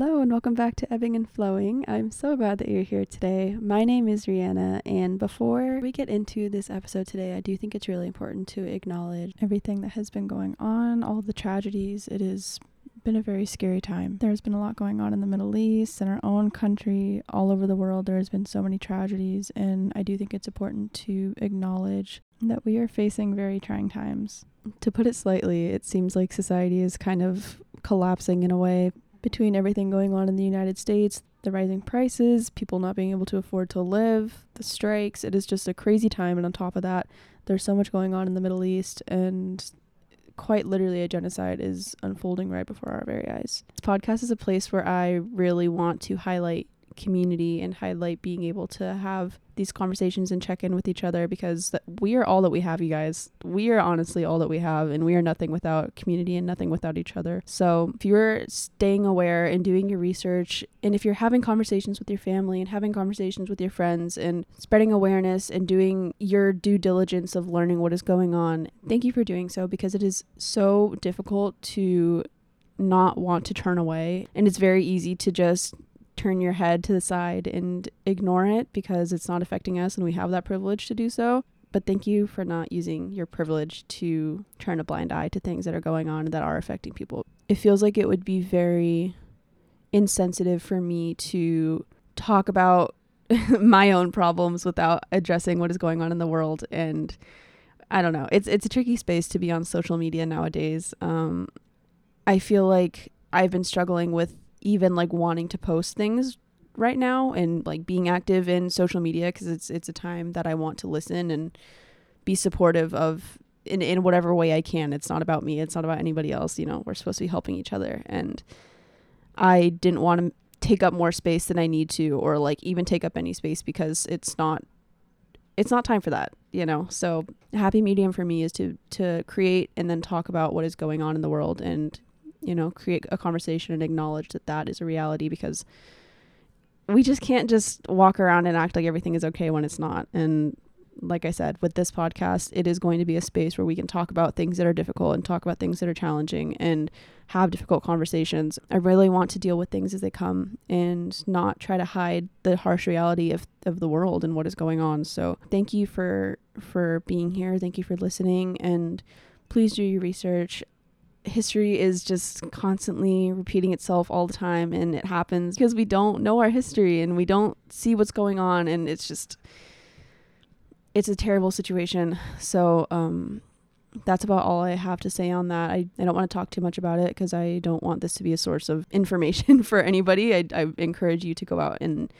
Hello and welcome back to Ebbing and Flowing. I'm so glad that you're here today. My name is Rihanna, and before we get into this episode today, I do think it's really important to acknowledge everything that has been going on, all the tragedies. It has been a very scary time. There's been a lot going on in the Middle East, in our own country, all over the world. There has been so many tragedies, and I do think it's important to acknowledge that we are facing very trying times. To put it slightly, it seems like society is kind of collapsing in a way between everything going on in the United States, the rising prices, people not being able to afford to live, the strikes. It is just a crazy time. And on top of that, there's so much going on in the Middle East, and quite literally a genocide is unfolding right before our very eyes. This podcast is a place where I really want to highlight community and highlight being able to have these conversations and check in with each other because we are all that we have, you guys. We are honestly all that we have, and we are nothing without community and nothing without each other. So, if you're staying aware and doing your research, and if you're having conversations with your family and having conversations with your friends and spreading awareness and doing your due diligence of learning what is going on, thank you for doing so because it is so difficult to not want to turn away. And it's very easy to just turn your head to the side and ignore it because it's not affecting us and we have that privilege to do so. But thank you for not using your privilege to turn a blind eye to things that are going on that are affecting people. It feels like it would be very insensitive for me to talk about my own problems without addressing what is going on in the world and I don't know. It's it's a tricky space to be on social media nowadays. Um, I feel like I've been struggling with even like wanting to post things right now and like being active in social media because it's it's a time that I want to listen and be supportive of in in whatever way I can. It's not about me. It's not about anybody else. You know, we're supposed to be helping each other, and I didn't want to take up more space than I need to, or like even take up any space because it's not it's not time for that you know so happy medium for me is to to create and then talk about what is going on in the world and you know, create a conversation and acknowledge that that is a reality because we just can't just walk around and act like everything is okay when it's not. And like I said, with this podcast, it is going to be a space where we can talk about things that are difficult and talk about things that are challenging and have difficult conversations. I really want to deal with things as they come and not try to hide the harsh reality of, of the world and what is going on. So thank you for for being here. Thank you for listening and please do your research history is just constantly repeating itself all the time and it happens because we don't know our history and we don't see what's going on and it's just it's a terrible situation so um that's about all I have to say on that. I, I don't want to talk too much about it because I don't want this to be a source of information for anybody. I, I encourage you to go out and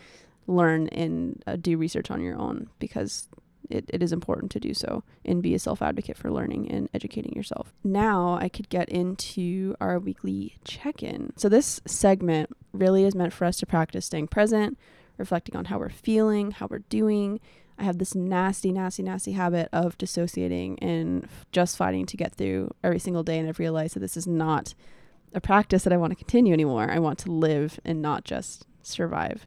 learn and uh, do research on your own because it, it is important to do so and be a self advocate for learning and educating yourself. Now, I could get into our weekly check in. So, this segment really is meant for us to practice staying present, reflecting on how we're feeling, how we're doing. I have this nasty, nasty, nasty habit of dissociating and just fighting to get through every single day. And I've realized that this is not a practice that I want to continue anymore. I want to live and not just survive.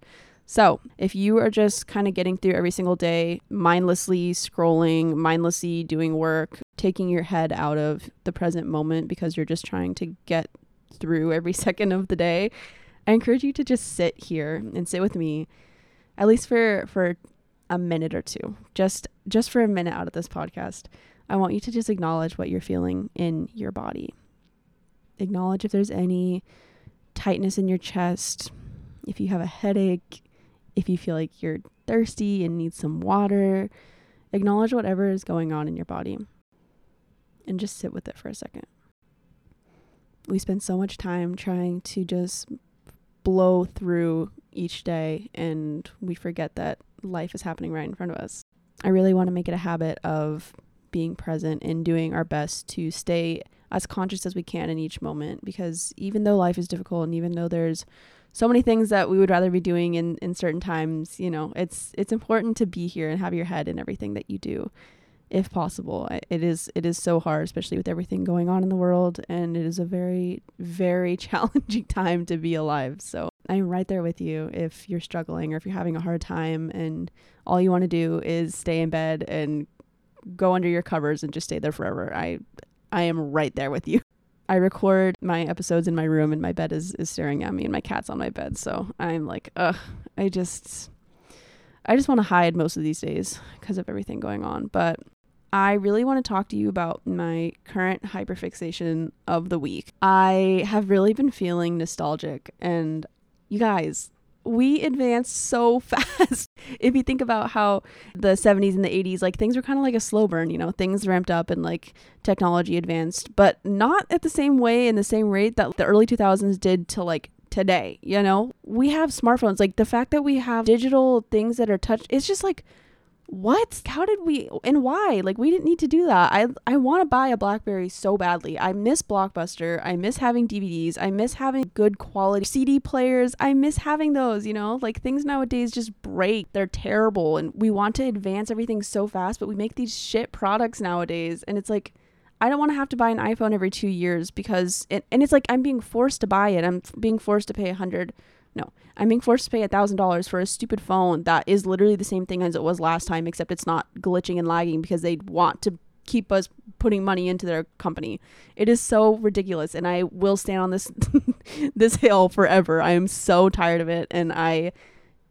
So, if you are just kind of getting through every single day, mindlessly scrolling, mindlessly doing work, taking your head out of the present moment because you're just trying to get through every second of the day, I encourage you to just sit here and sit with me at least for for a minute or two. Just just for a minute out of this podcast. I want you to just acknowledge what you're feeling in your body. Acknowledge if there's any tightness in your chest, if you have a headache, if you feel like you're thirsty and need some water, acknowledge whatever is going on in your body and just sit with it for a second. We spend so much time trying to just blow through each day and we forget that life is happening right in front of us. I really want to make it a habit of being present and doing our best to stay as conscious as we can in each moment because even though life is difficult and even though there's so many things that we would rather be doing in, in certain times, you know, it's it's important to be here and have your head in everything that you do if possible. It is it is so hard, especially with everything going on in the world, and it is a very very challenging time to be alive. So I'm right there with you if you're struggling or if you're having a hard time, and all you want to do is stay in bed and go under your covers and just stay there forever. I I am right there with you. I record my episodes in my room and my bed is, is staring at me and my cat's on my bed. So I'm like, ugh, I just, I just want to hide most of these days because of everything going on. But I really want to talk to you about my current hyperfixation of the week. I have really been feeling nostalgic and you guys, we advanced so fast. if you think about how the 70s and the 80s, like things were kind of like a slow burn, you know, things ramped up and like technology advanced, but not at the same way and the same rate that the early 2000s did to like today, you know? We have smartphones. Like the fact that we have digital things that are touch, it's just like what? How did we and why? Like we didn't need to do that. I i want to buy a blackberry so badly. I miss blockbuster. I miss having dvds i miss having good quality cd players. I miss having those you know? Like things nowadays just break. They're terrible and we want to advance everything so fast but we make these shit products nowadays and it's like I don't want to have to buy an iPhone every two years because it, and it's like I'm being forced to buy it. I'm being forced to pay a hundred no, I'm being forced to pay a thousand dollars for a stupid phone that is literally the same thing as it was last time, except it's not glitching and lagging because they want to keep us putting money into their company. It is so ridiculous, and I will stand on this this hill forever. I am so tired of it, and I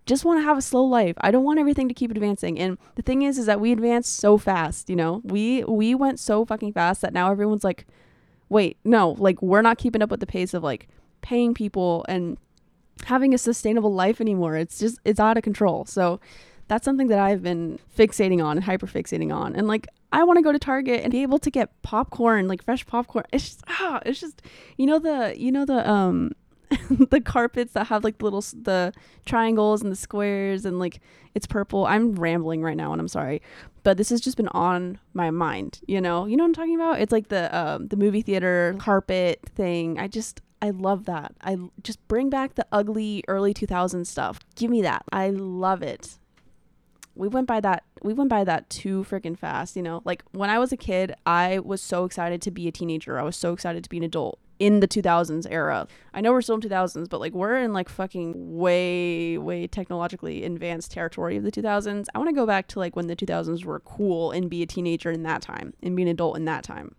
just want to have a slow life. I don't want everything to keep advancing. And the thing is, is that we advance so fast. You know, we we went so fucking fast that now everyone's like, wait, no, like we're not keeping up with the pace of like paying people and having a sustainable life anymore. It's just it's out of control. So that's something that I've been fixating on and hyper fixating on. And like I want to go to Target and be able to get popcorn, like fresh popcorn. It's just ah, it's just you know the you know the um the carpets that have like the little the triangles and the squares and like it's purple. I'm rambling right now and I'm sorry. But this has just been on my mind, you know. You know what I'm talking about? It's like the um the movie theater carpet thing. I just I love that. I just bring back the ugly early 2000s stuff. Give me that. I love it. We went by that we went by that too freaking fast, you know? Like when I was a kid, I was so excited to be a teenager. I was so excited to be an adult in the 2000s era. I know we're still in 2000s, but like we're in like fucking way way technologically advanced territory of the 2000s. I want to go back to like when the 2000s were cool and be a teenager in that time and be an adult in that time.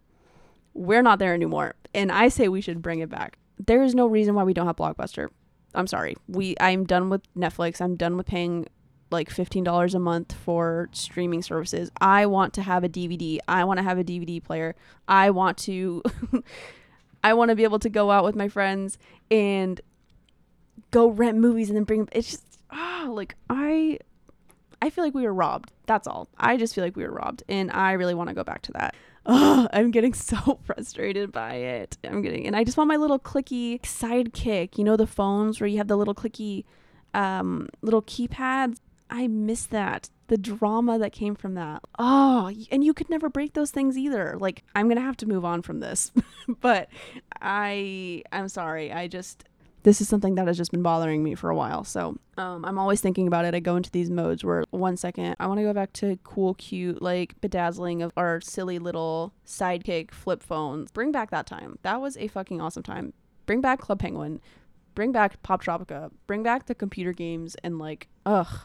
We're not there anymore, and I say we should bring it back there is no reason why we don't have Blockbuster. I'm sorry. We I'm done with Netflix. I'm done with paying like $15 a month for streaming services. I want to have a DVD. I want to have a DVD player. I want to I want to be able to go out with my friends and go rent movies and then bring it's just ah like I I feel like we were robbed. That's all. I just feel like we were robbed and I really want to go back to that oh, I'm getting so frustrated by it. I'm getting, and I just want my little clicky sidekick. You know, the phones where you have the little clicky, um, little keypads. I miss that. The drama that came from that. Oh, and you could never break those things either. Like, I'm gonna have to move on from this, but I, I'm sorry. I just, this is something that has just been bothering me for a while. So um, I'm always thinking about it. I go into these modes where one second I want to go back to cool, cute, like bedazzling of our silly little sidekick flip phones. Bring back that time. That was a fucking awesome time. Bring back Club Penguin. Bring back Poptropica. Bring back the computer games and like, ugh.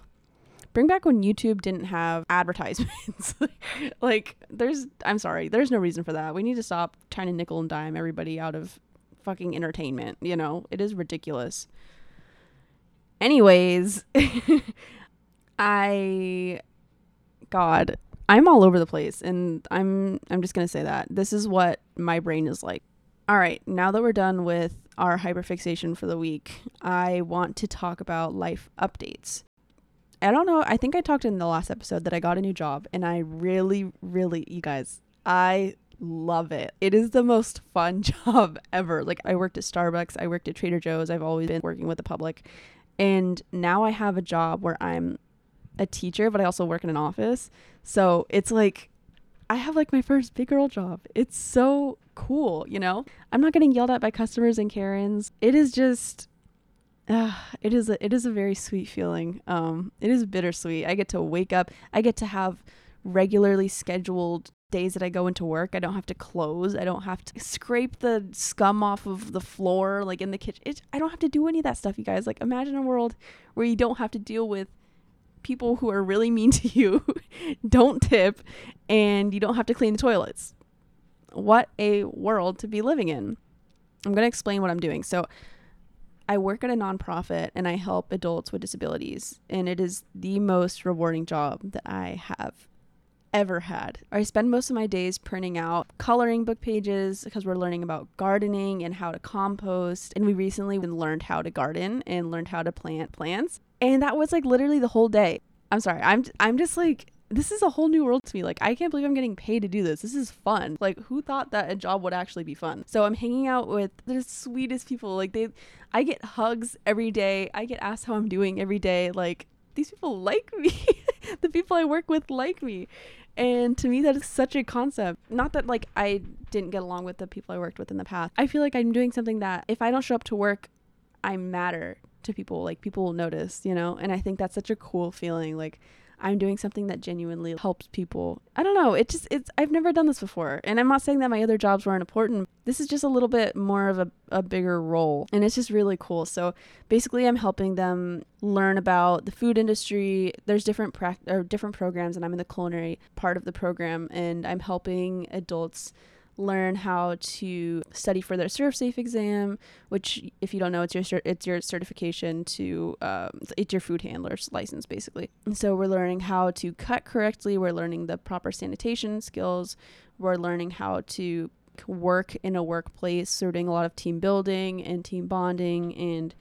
Bring back when YouTube didn't have advertisements. like, there's, I'm sorry, there's no reason for that. We need to stop trying to nickel and dime everybody out of fucking entertainment, you know? It is ridiculous. Anyways, I God, I'm all over the place and I'm I'm just going to say that. This is what my brain is like. All right, now that we're done with our hyperfixation for the week, I want to talk about life updates. I don't know, I think I talked in the last episode that I got a new job and I really really you guys, I love it. It is the most fun job ever. Like I worked at Starbucks, I worked at Trader Joe's. I've always been working with the public. And now I have a job where I'm a teacher, but I also work in an office. So it's like I have like my first big girl job. It's so cool, you know? I'm not getting yelled at by customers and Karens. It is just uh, it is a it is a very sweet feeling. Um it is bittersweet. I get to wake up. I get to have regularly scheduled days that I go into work, I don't have to close. I don't have to scrape the scum off of the floor, like in the kitchen. It, I don't have to do any of that stuff, you guys. Like, imagine a world where you don't have to deal with people who are really mean to you, don't tip, and you don't have to clean the toilets. What a world to be living in. I'm going to explain what I'm doing. So, I work at a nonprofit and I help adults with disabilities, and it is the most rewarding job that I have ever had. I spend most of my days printing out coloring book pages because we're learning about gardening and how to compost. And we recently learned how to garden and learned how to plant plants. And that was like literally the whole day. I'm sorry. I'm I'm just like this is a whole new world to me. Like, I can't believe I'm getting paid to do this. This is fun. Like, who thought that a job would actually be fun? So I'm hanging out with the sweetest people. Like, they, I get hugs every day. I get asked how I'm doing every day. Like, these people like me. the people I work with like me. And to me, that is such a concept. Not that like I didn't get along with the people I worked with in the past. I feel like I'm doing something that if I don't show up to work, I matter to people. Like people will notice, you know? And I think that's such a cool feeling. Like I'm doing something that genuinely helps people. I don't know. It just, it's, I've never done this before. And I'm not saying that my other jobs weren't important. This is just a little bit more of a, a bigger role. And it's just really cool. So basically, I'm helping them learn about the food industry. There's different, pra- or different programs, and I'm in the culinary part of the program. And I'm helping adults learn how to study for their ServSafe exam, which, if you don't know, it's your it's your certification to um, it's your food handler's license basically. And so we're learning how to cut correctly. We're learning the proper sanitation skills. We're learning how to work in a workplace. So doing a lot of team building and team bonding and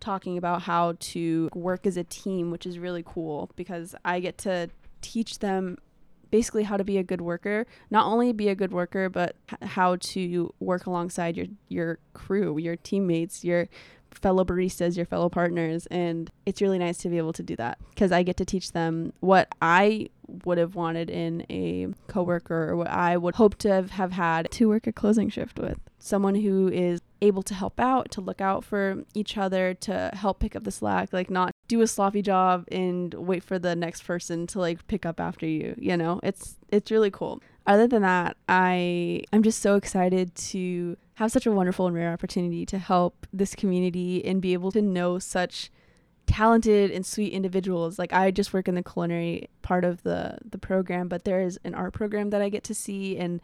talking about how to work as a team, which is really cool because I get to teach them basically how to be a good worker. Not only be a good worker, but how to work alongside your your crew, your teammates, your fellow baristas, your fellow partners, and it's really nice to be able to do that because I get to teach them what I would have wanted in a coworker or what I would hope to have, have had to work a closing shift with. Someone who is able to help out, to look out for each other, to help pick up the slack, like not do a sloppy job and wait for the next person to like pick up after you, you know? It's it's really cool. Other than that, I I'm just so excited to have such a wonderful and rare opportunity to help this community and be able to know such talented and sweet individuals. Like I just work in the culinary part of the the program, but there is an art program that I get to see and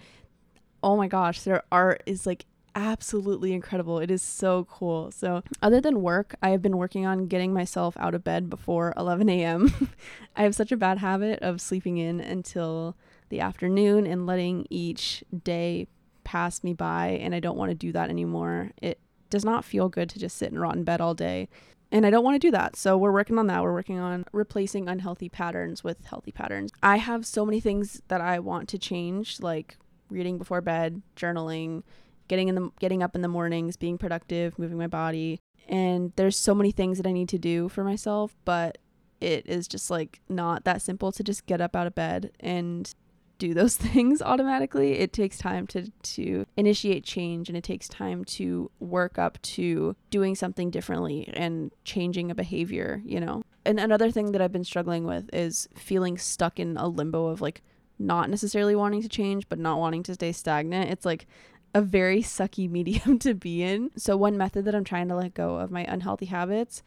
oh my gosh, their art is like absolutely incredible. It is so cool. So, other than work, I have been working on getting myself out of bed before 11 a.m. I have such a bad habit of sleeping in until the afternoon and letting each day pass me by, and I don't want to do that anymore. It does not feel good to just sit and rot in bed all day. And I don't want to do that. So we're working on that. We're working on replacing unhealthy patterns with healthy patterns. I have so many things that I want to change, like reading before bed, journaling, getting in the getting up in the mornings, being productive, moving my body. And there's so many things that I need to do for myself, but it is just like not that simple to just get up out of bed and do those things automatically. It takes time to to initiate change and it takes time to work up to doing something differently and changing a behavior, you know. And another thing that I've been struggling with is feeling stuck in a limbo of like not necessarily wanting to change but not wanting to stay stagnant. It's like a very sucky medium to be in. So, one method that I'm trying to let go of my unhealthy habits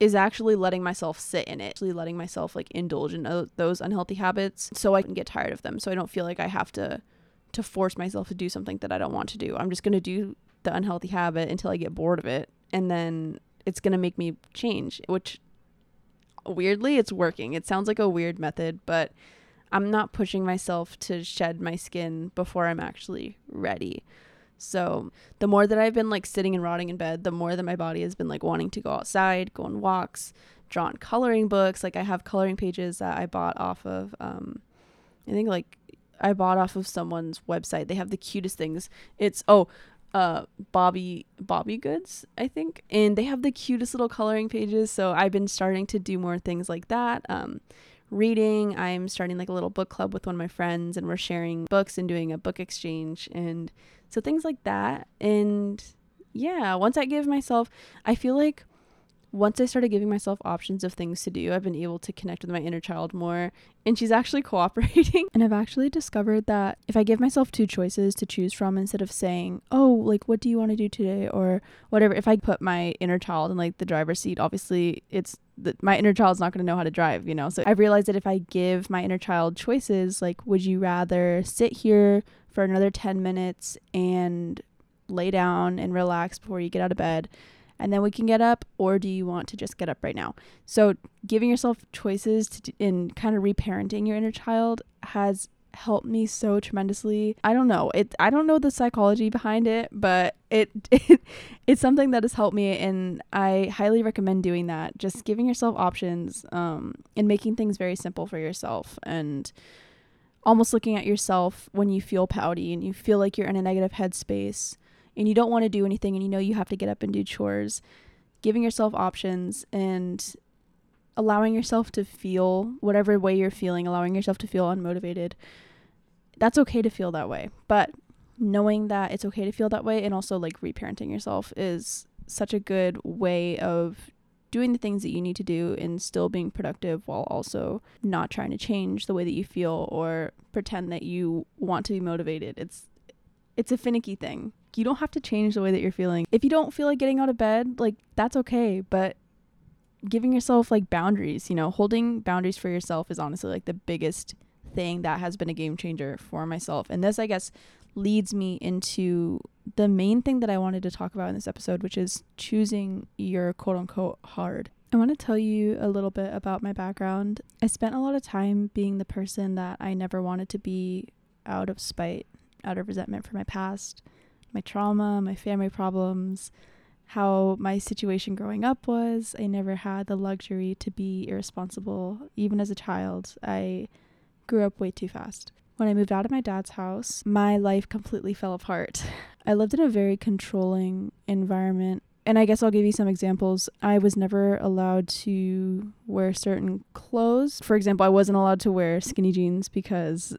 is actually letting myself sit in it, actually letting myself like indulge in those unhealthy habits so I can get tired of them. So I don't feel like I have to to force myself to do something that I don't want to do. I'm just going to do the unhealthy habit until I get bored of it and then it's going to make me change, which weirdly it's working. It sounds like a weird method, but I'm not pushing myself to shed my skin before I'm actually ready. So, the more that I've been like sitting and rotting in bed, the more that my body has been like wanting to go outside, go on walks, draw on coloring books. Like I have coloring pages that I bought off of um I think like I bought off of someone's website. They have the cutest things. It's oh, uh Bobbie Bobbie Goods, I think. And they have the cutest little coloring pages, so I've been starting to do more things like that. Um reading. I'm starting like a little book club with one of my friends and we're sharing books and doing a book exchange and so things like that. And yeah, once I give myself, I feel like once I started giving myself options of things to do, I've been able to connect with my inner child more. And she's actually cooperating. And I've actually discovered that if I give myself two choices to choose from instead of saying, oh, like, what do you want to do today? Or whatever, if I put my inner child in like the driver's seat, obviously it's the, my inner child's not going to know how to drive, you know? So I've realized that if I give my inner child choices, like, would you rather sit here for another 10 minutes and lay down and relax before you get out of bed and then we can get up or do you want to just get up right now? So giving yourself choices to, in kind of reparenting your inner child has helped me so tremendously. I don't know. It i don't know the psychology behind it but it, it it's something that has helped me and i highly recommend doing that. Just giving yourself options um and making things very simple for yourself and almost looking at yourself when you feel pouty and you feel like you're in a negative headspace and you don't want to do anything and you know you have to get up and do chores, giving yourself options and allowing yourself to feel whatever way you're feeling, allowing yourself to feel unmotivated. That's okay to feel that way. But knowing that it's okay to feel that way and also like reparenting yourself is such a good way of doing the things that you need to do and still being productive while also not trying to change the way that you feel or pretend that you want to be motivated. It's it's a finicky thing. You don't have to change the way that you're feeling. If you don't feel like getting out of bed, like that's okay, but giving yourself like boundaries, you know, holding boundaries for yourself is honestly like the biggest thing that has been a game changer for myself. And this I guess leads me into the main thing that I wanted to talk about in this episode, which is choosing your quote unquote hard. I want to tell you a little bit about my background. I spent a lot of time being the person that I never wanted to be out of spite out of resentment for my past, my trauma, my family problems, how my situation growing up was. I never had the luxury to be irresponsible. Even as a child, I grew up way too fast. When I moved out of my dad's house, my life completely fell apart. I lived in a very controlling environment. And I guess I'll give you some examples. I was never allowed to wear certain clothes. For example, I wasn't allowed to wear skinny jeans because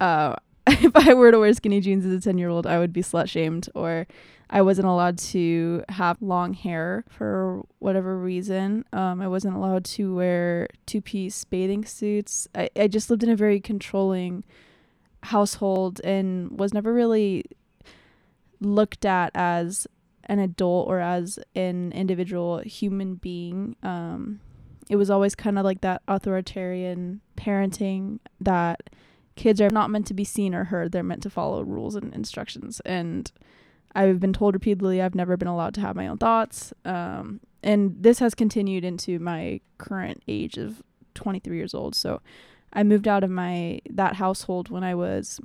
uh, if I were to wear skinny jeans as a 10 year old, I would be slut shamed, or I wasn't allowed to have long hair for whatever reason. Um, I wasn't allowed to wear two piece bathing suits. I, I just lived in a very controlling household and was never really looked at as an adult or as an individual human being. Um, it was always kind of like that authoritarian parenting that kids are not meant to be seen or heard. They're meant to follow rules and instructions. And I've been told repeatedly I've never been allowed to have my own thoughts. Um, and this has continued into my current age of 23 years old. So I moved out of my that household when I was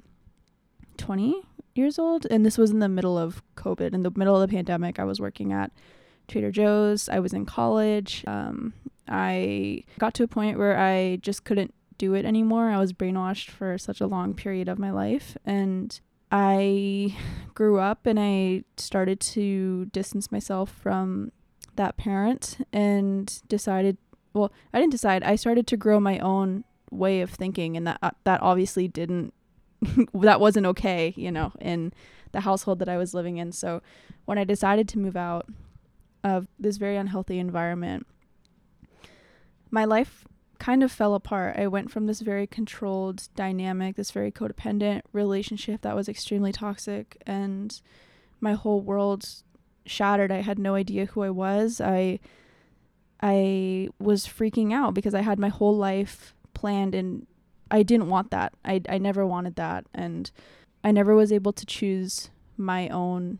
20 years old, and this was in the middle of COVID. In the middle of the pandemic, I was working at Trader Joe's. I was in college. Um, I got to a point where I just couldn't do it anymore. I was brainwashed for such a long period of my life. And I grew up and I started to distance myself from that parent and decided, well, I didn't decide. I started to grow my own way of thinking and that uh, that obviously didn't that wasn't okay, you know, in the household that I was living in. So when I decided to move out of this very unhealthy environment, my life kind of fell apart. I went from this very controlled dynamic, this very codependent relationship that was extremely toxic, and my whole world shattered. I had no idea who I was. I I was freaking out because I had my whole life planned and I didn't want that. I I never wanted that and I never was able to choose my own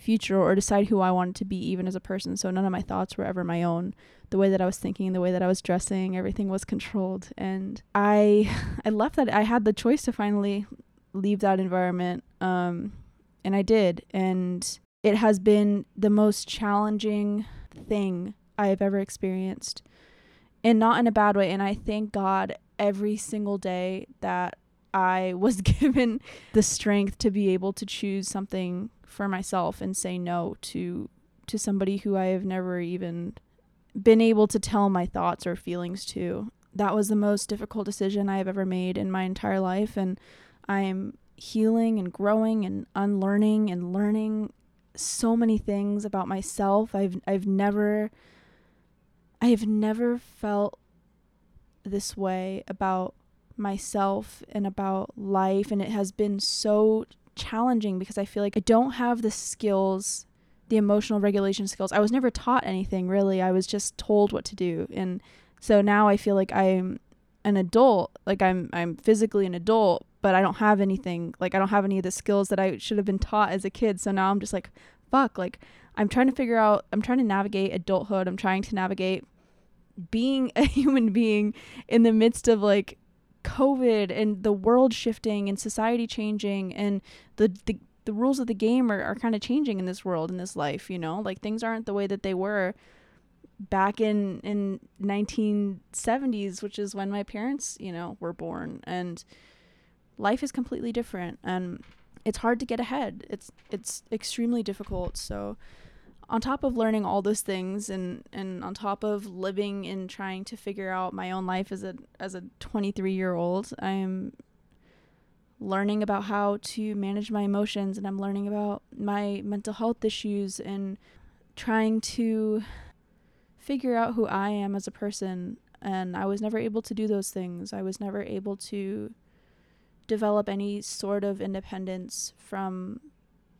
future or decide who I wanted to be even as a person. So none of my thoughts were ever my own. The way that I was thinking, the way that I was dressing, everything was controlled. And I I left that I had the choice to finally leave that environment. Um and I did. And it has been the most challenging thing I have ever experienced. And not in a bad way. And I thank God every single day that I was given the strength to be able to choose something for myself and say no to to somebody who I have never even been able to tell my thoughts or feelings to. That was the most difficult decision I have ever made in my entire life and I'm healing and growing and unlearning and learning so many things about myself. I've I've never I have never felt this way about myself and about life and it has been so challenging because I feel like I don't have the skills, the emotional regulation skills. I was never taught anything really. I was just told what to do. And so now I feel like I'm an adult, like I'm I'm physically an adult, but I don't have anything like I don't have any of the skills that I should have been taught as a kid. So now I'm just like, fuck, like I'm trying to figure out I'm trying to navigate adulthood. I'm trying to navigate being a human being in the midst of like COVID and the world shifting and society changing and the the, the rules of the game are, are kind of changing in this world in this life, you know? Like things aren't the way that they were back in in 1970s, which is when my parents, you know, were born and life is completely different and it's hard to get ahead. It's it's extremely difficult. So on top of learning all those things and and on top of living and trying to figure out my own life as a as a 23 year old, I'm learning about how to manage my emotions and I'm learning about my mental health issues and trying to figure out who I am as a person and I was never able to do those things. I was never able to develop any sort of independence from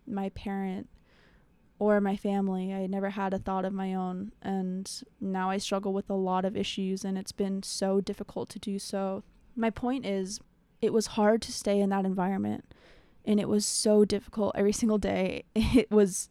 my parent or my family. I never had a thought of my own, and now I struggle with a lot of issues, and it's been so difficult to do so. My point is, it was hard to stay in that environment, and it was so difficult every single day. It was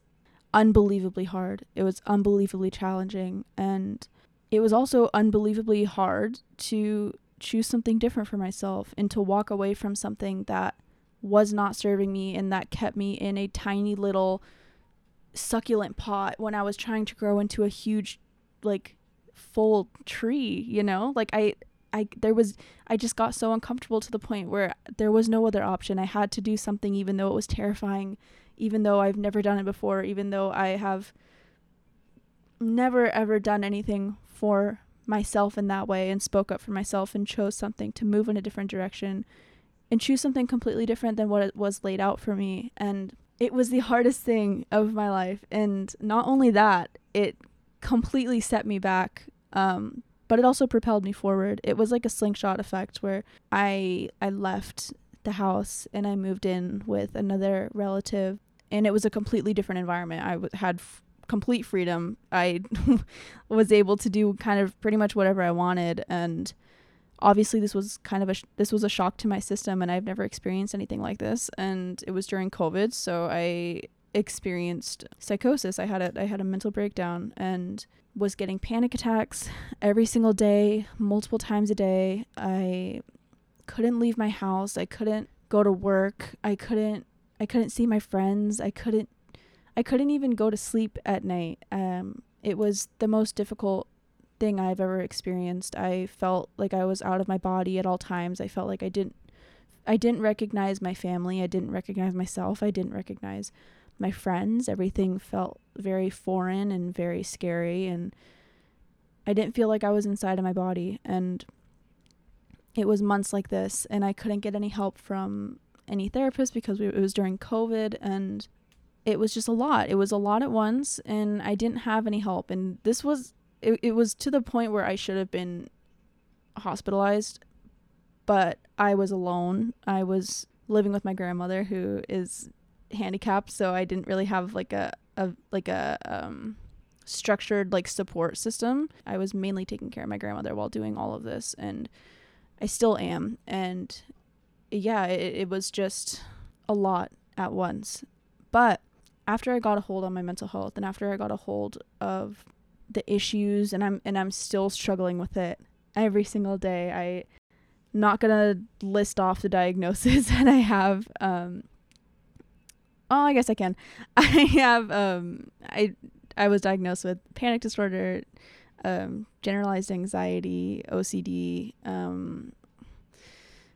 unbelievably hard, it was unbelievably challenging, and it was also unbelievably hard to choose something different for myself and to walk away from something that was not serving me and that kept me in a tiny little succulent pot when I was trying to grow into a huge like full tree, you know? Like I I there was I just got so uncomfortable to the point where there was no other option. I had to do something even though it was terrifying, even though I've never done it before, even though I have never ever done anything for myself in that way and spoke up for myself and chose something to move in a different direction and choose something completely different than what it was laid out for me and it was the hardest thing of my life. And not only that it completely set me back um, but it also propelled me forward. It was like a slingshot effect where i i left the house and i moved in with another relative and it was a completely different environment. I w- had f- complete freedom. I was able to do kind of pretty much whatever i wanted and obviously this was kind of a sh- this was a shock to my system and I've never experienced anything like this and it was during covid so I experienced psychosis. I had a I had a mental breakdown and was getting panic attacks every single day multiple times a day. I couldn't leave my house. I couldn't go to work. I couldn't I couldn't see my friends. I couldn't I couldn't even go to sleep at night. Um it was the most difficult thing I've ever experienced. I felt like I was out of my body at all times. I felt like I didn't I didn't recognize my family. I didn't recognize myself. I didn't recognize my friends. Everything felt very foreign and very scary and I didn't feel like I was inside of my body and it was months like this and I couldn't get any help from any therapist because it was during COVID and it was just a lot. It was a lot at once and I didn't have any help and this was it, it was to the point where I should have been hospitalized, but I was alone. I was living with my grandmother who is handicapped, so I didn't really have like a, a like a um structured like support system. I was mainly taking care of my grandmother while doing all of this and I still am and yeah, it, it was just a lot at once. But after I got a hold on my mental health and after I got a hold of the issues and I'm and I'm still struggling with it every single day. I not gonna list off the diagnosis that I have. Um, oh, I guess I can. I have um, I I was diagnosed with panic disorder, um, generalized anxiety, OCD. Um,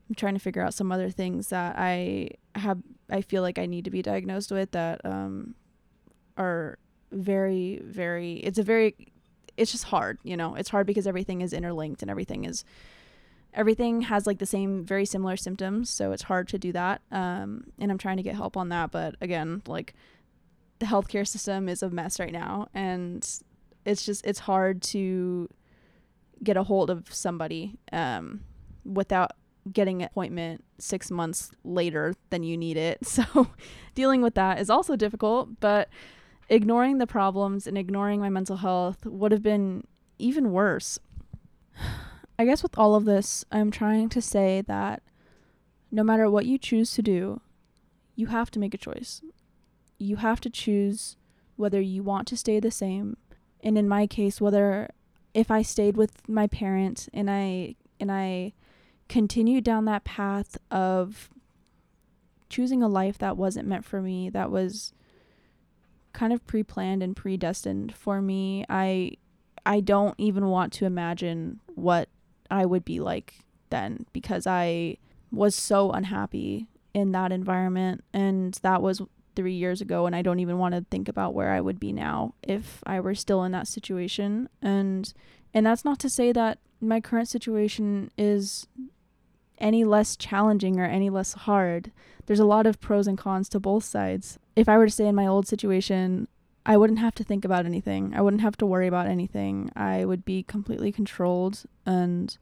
I'm trying to figure out some other things that I have. I feel like I need to be diagnosed with that um, are very very it's a very it's just hard you know? It's hard because everything is interlinked and everything is everything has like the same very similar symptoms so it's hard to do that um, and i'm trying to get help on that but again like the healthcare system is a mess right now and it's just it's hard to get a hold of somebody um, without getting an appointment six months later than you need it. So dealing with that is also difficult but ignoring the problems and ignoring my mental health would have been even worse. I guess with all of this, I'm trying to say that no matter what you choose to do, you have to make a choice. You have to choose whether you want to stay the same. And in my case, whether if I stayed with my parents and I and I continued down that path of choosing a life that wasn't meant for me, that was kind of pre-planned and predestined for me, I I don't even want to imagine what I would be like then because I was so unhappy in that environment and that was 3 years ago and I don't even want to think about where I would be now if I were still in that situation and and that's not to say that my current situation is any less challenging or any less hard. There's a lot of pros and cons to both sides. If I were to stay in my old situation, I wouldn't have to think about anything. I wouldn't have to worry about anything. I would be completely controlled and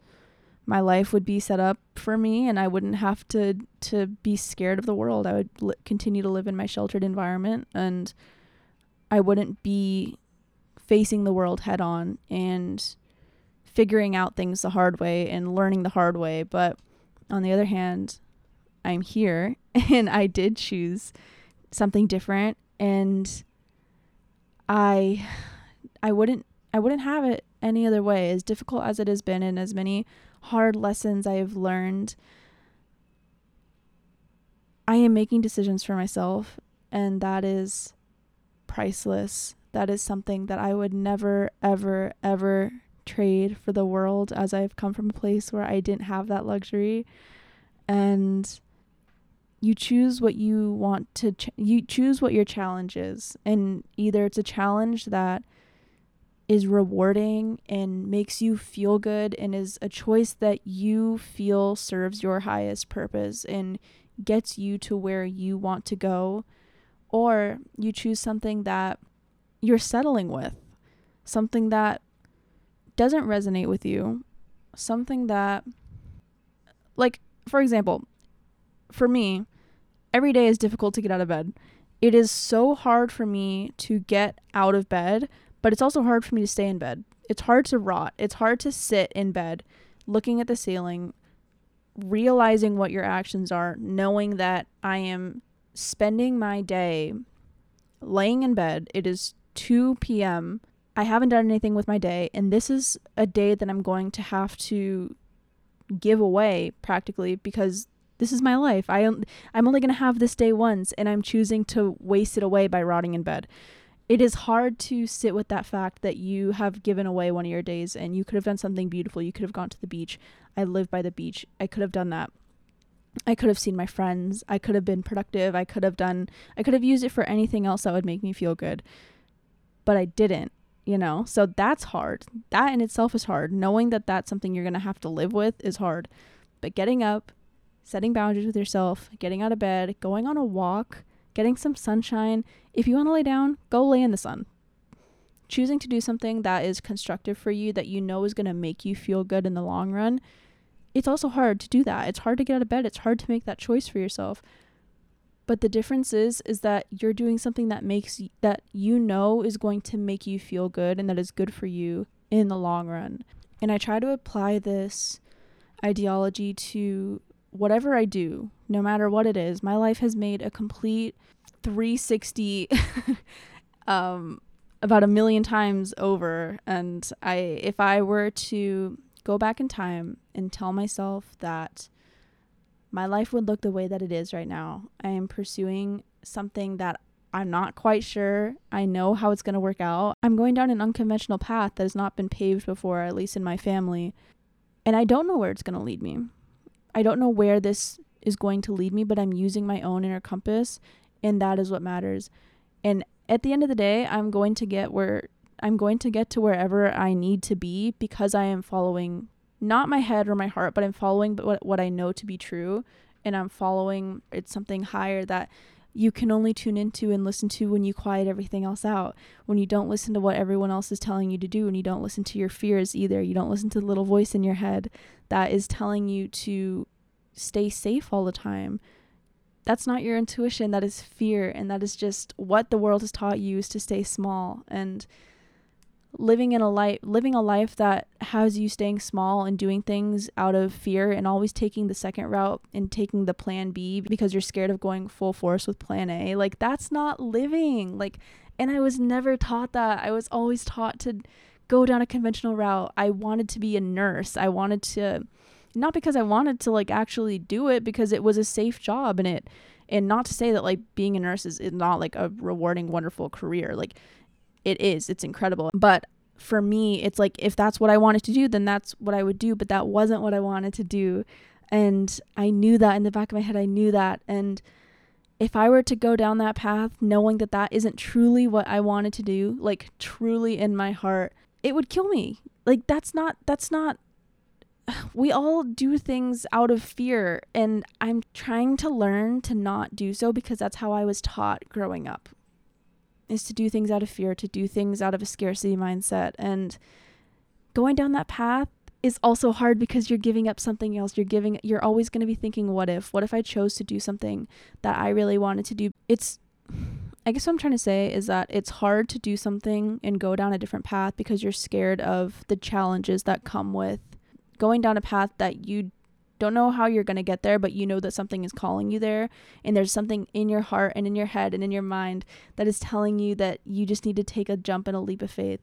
my life would be set up for me and I wouldn't have to to be scared of the world. I would li- continue to live in my sheltered environment and I wouldn't be facing the world head on and figuring out things the hard way and learning the hard way. But on the other hand, I'm here and I did choose something different and I I wouldn't I wouldn't have it any other way. As difficult as it has been and as many hard lessons I have learned I am making decisions for myself and that is priceless. That is something that I would never ever ever trade for the world as I've come from a place where I didn't have that luxury. And you choose what you want to ch- you choose what your challenge is. And either it's a challenge that is rewarding and makes you feel good and is a choice that you feel serves your highest purpose and gets you to where you want to go or you choose something that you're settling with something that doesn't resonate with you, something that, like, for example, for me, every day is difficult to get out of bed. It is so hard for me to get out of bed, but it's also hard for me to stay in bed. It's hard to rot. It's hard to sit in bed looking at the ceiling, realizing what your actions are, knowing that I am spending my day laying in bed. It is 2 p.m. I haven't done anything with my day, and this is a day that I'm going to have to give away practically because this is my life. I am I'm only going to have this day once and I'm choosing to waste it away by rotting in bed. It is hard to sit with that fact that you have given away one of your days and you could have done something beautiful. You could have gone to the beach. I live by the beach. I could have done that. I could have seen my friends. I could have been productive. I could have done I could have used it for anything else that would make me feel good. But I didn't you know so that's hard that in itself is hard knowing that that's something you're going to have to live with is hard but getting up setting boundaries with yourself getting out of bed going on a walk getting some sunshine. If you want to lay down go lay in the sun. Choosing to do something that is constructive for you that you know is going to make you feel good in the long run it's also hard to do that. It's hard to get out of bed. It's hard to make that choice for yourself. But the difference is is that you're doing something that makes that you know is going to make you feel good and that is good for you in the long run. And i try to apply this ideology to whatever i do no matter what it is my life has made a complete 360 um about a million times over and i if i were to go back in time and tell myself that my life would look the way that it is right now. I am pursuing something that I'm not quite sure. I know how it's going to work out. I'm going down an unconventional path that has not been paved before, at least in my family. And I don't know where it's going to lead me. I don't know where this is going to lead me, but I'm using my own inner compass, and that is what matters. And at the end of the day, I'm going to get where I'm going to get to wherever I need to be because I am following not my head or my heart, but I'm following what, what I know to be true. And I'm following it's something higher that you can only tune into and listen to when you quiet everything else out. When you don't listen to what everyone else is telling you to do, and you don't listen to your fears either. You don't listen to the little voice in your head that is telling you to stay safe all the time. That's not your intuition, that is fear, and that is just what the world has taught you is to stay small. And living in a life living a life that has you staying small and doing things out of fear and always taking the second route and taking the plan B because you're scared of going full force with plan A. Like that's not living. Like and I was never taught that. I was always taught to go down a conventional route. I wanted to be a nurse. I wanted to not because I wanted to like actually do it because it was a safe job and it and not to say that like being a nurse is, is not like a rewarding wonderful career. Like it is. It's incredible. But for me it's like if that's what i wanted to do then that's what i would do. But that wasn't what i wanted to do. And i knew that in the back of my head. I knew that. And if i were to go down that path knowing that that isn't truly what i wanted to do like truly in my heart it would kill me. Like that's not that's not we all do things out of fear. And i'm trying to learn to not do so because that's how i was taught growing up is to do things out of fear, to do things out of a scarcity mindset. And going down that path is also hard because you're giving up something else. You're giving you're always going to be thinking what if? What if I chose to do something that I really wanted to do? It's I guess what I'm trying to say is that it's hard to do something and go down a different path because you're scared of the challenges that come with going down a path that you don't know how you're going to get there, but you know that something is calling you there. And there's something in your heart and in your head and in your mind that is telling you that you just need to take a jump and a leap of faith.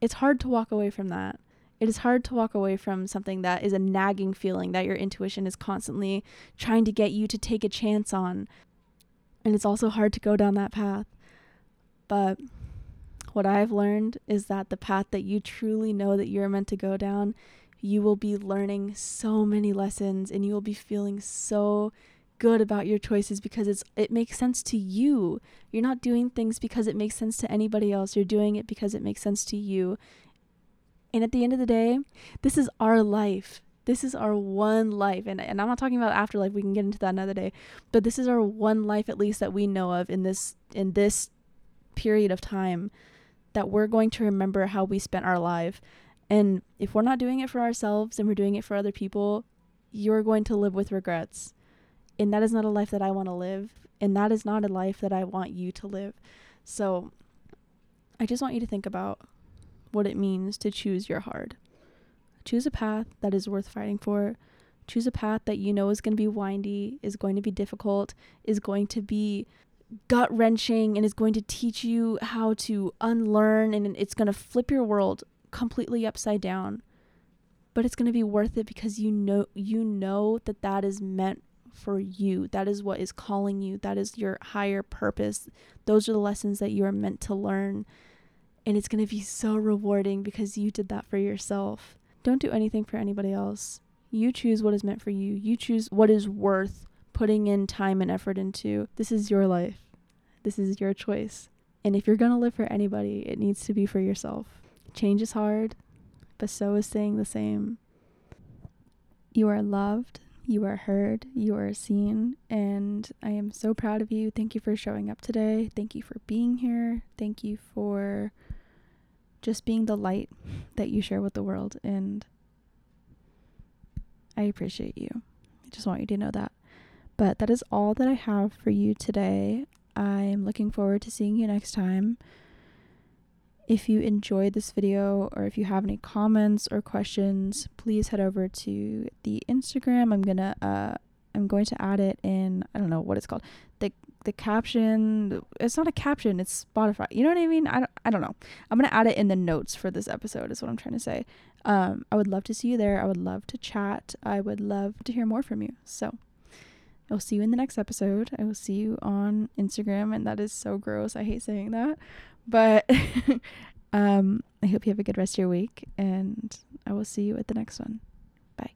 It's hard to walk away from that. It is hard to walk away from something that is a nagging feeling that your intuition is constantly trying to get you to take a chance on. And it's also hard to go down that path. But what I've learned is that the path that you truly know that you're meant to go down you will be learning so many lessons and you will be feeling so good about your choices because it's it makes sense to you. You're not doing things because it makes sense to anybody else. You're doing it because it makes sense to you. And at the end of the day, this is our life. This is our one life. And, and I'm not talking about afterlife. We can get into that another day. But this is our one life at least that we know of in this in this period of time that we're going to remember how we spent our life and if we're not doing it for ourselves and we're doing it for other people, you're going to live with regrets. And that is not a life that I want to live. And that is not a life that I want you to live. So I just want you to think about what it means to choose your heart. Choose a path that is worth fighting for. Choose a path that you know is going to be windy, is going to be difficult, is going to be gut wrenching, and is going to teach you how to unlearn, and it's going to flip your world completely upside down but it's going to be worth it because you know you know that that is meant for you. That is what is calling you. That is your higher purpose. Those are the lessons that you are meant to learn. And it's going to be so rewarding because you did that for yourself. Don't do anything for anybody else. You choose what is meant for you. You choose what is worth putting in time and effort into. This is your life. This is your choice. And if you're going to live for anybody it needs to be for yourself Change is hard, but so is staying the same. You are loved, you are heard, you are seen, and I am so proud of you. Thank you for showing up today. Thank you for being here. Thank you for just being the light that you share with the world. And I appreciate you. I just want you to know that. But that is all that I have for you today. I'm looking forward to seeing you next time. If you enjoyed this video or if you have any comments or questions, please head over to the Instagram. I'm gonna uh I'm going to add it in I don't know what it's called. The the caption it's not a caption, it's Spotify. You know what I mean? I don't I don't know. I'm gonna add it in the notes for this episode is what I'm trying to say. Um I would love to see you there. I would love to chat. I would love to hear more from you. So I will see you in the next episode. I will see you on Instagram, and that is so gross. I hate saying that. But um, I hope you have a good rest of your week, and I will see you at the next one. Bye.